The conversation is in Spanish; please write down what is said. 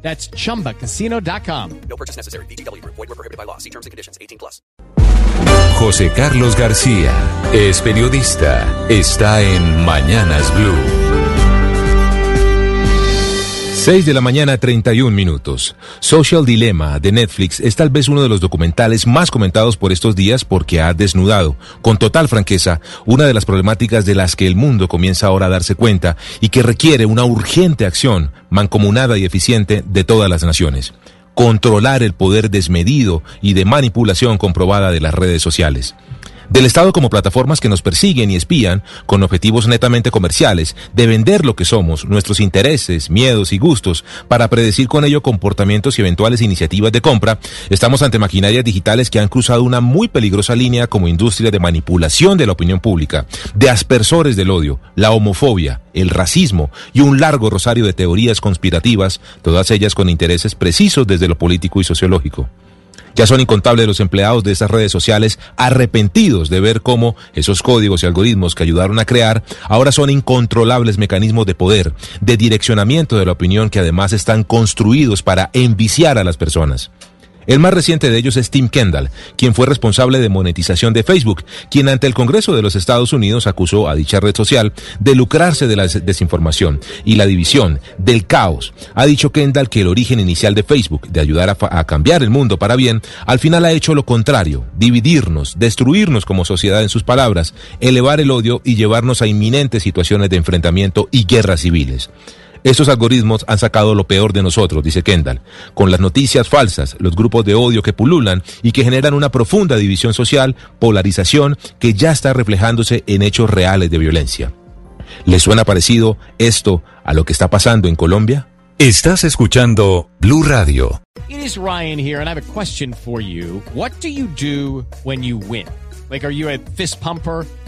That's chumbacasino.com. No purchase necessary. BGW. Void were prohibited by law. See terms and conditions. 18 plus. José Carlos García es periodista. Está en Mañanas Blue. 6 de la mañana, 31 minutos. Social Dilemma de Netflix es tal vez uno de los documentales más comentados por estos días porque ha desnudado, con total franqueza, una de las problemáticas de las que el mundo comienza ahora a darse cuenta y que requiere una urgente acción mancomunada y eficiente de todas las naciones. Controlar el poder desmedido y de manipulación comprobada de las redes sociales del Estado como plataformas que nos persiguen y espían con objetivos netamente comerciales, de vender lo que somos, nuestros intereses, miedos y gustos, para predecir con ello comportamientos y eventuales iniciativas de compra, estamos ante maquinarias digitales que han cruzado una muy peligrosa línea como industria de manipulación de la opinión pública, de aspersores del odio, la homofobia, el racismo y un largo rosario de teorías conspirativas, todas ellas con intereses precisos desde lo político y sociológico. Ya son incontables los empleados de esas redes sociales arrepentidos de ver cómo esos códigos y algoritmos que ayudaron a crear ahora son incontrolables mecanismos de poder, de direccionamiento de la opinión que además están construidos para enviciar a las personas. El más reciente de ellos es Tim Kendall, quien fue responsable de monetización de Facebook, quien ante el Congreso de los Estados Unidos acusó a dicha red social de lucrarse de la desinformación y la división, del caos. Ha dicho Kendall que el origen inicial de Facebook, de ayudar a, a cambiar el mundo para bien, al final ha hecho lo contrario, dividirnos, destruirnos como sociedad en sus palabras, elevar el odio y llevarnos a inminentes situaciones de enfrentamiento y guerras civiles. Estos algoritmos han sacado lo peor de nosotros, dice Kendall, con las noticias falsas, los grupos de odio que pululan y que generan una profunda división social, polarización que ya está reflejándose en hechos reales de violencia. ¿Le suena parecido esto a lo que está pasando en Colombia? Estás escuchando Blue Radio. It is Ryan here, and I have a question for you. What do you do when you win? Like, are you a fist pumper?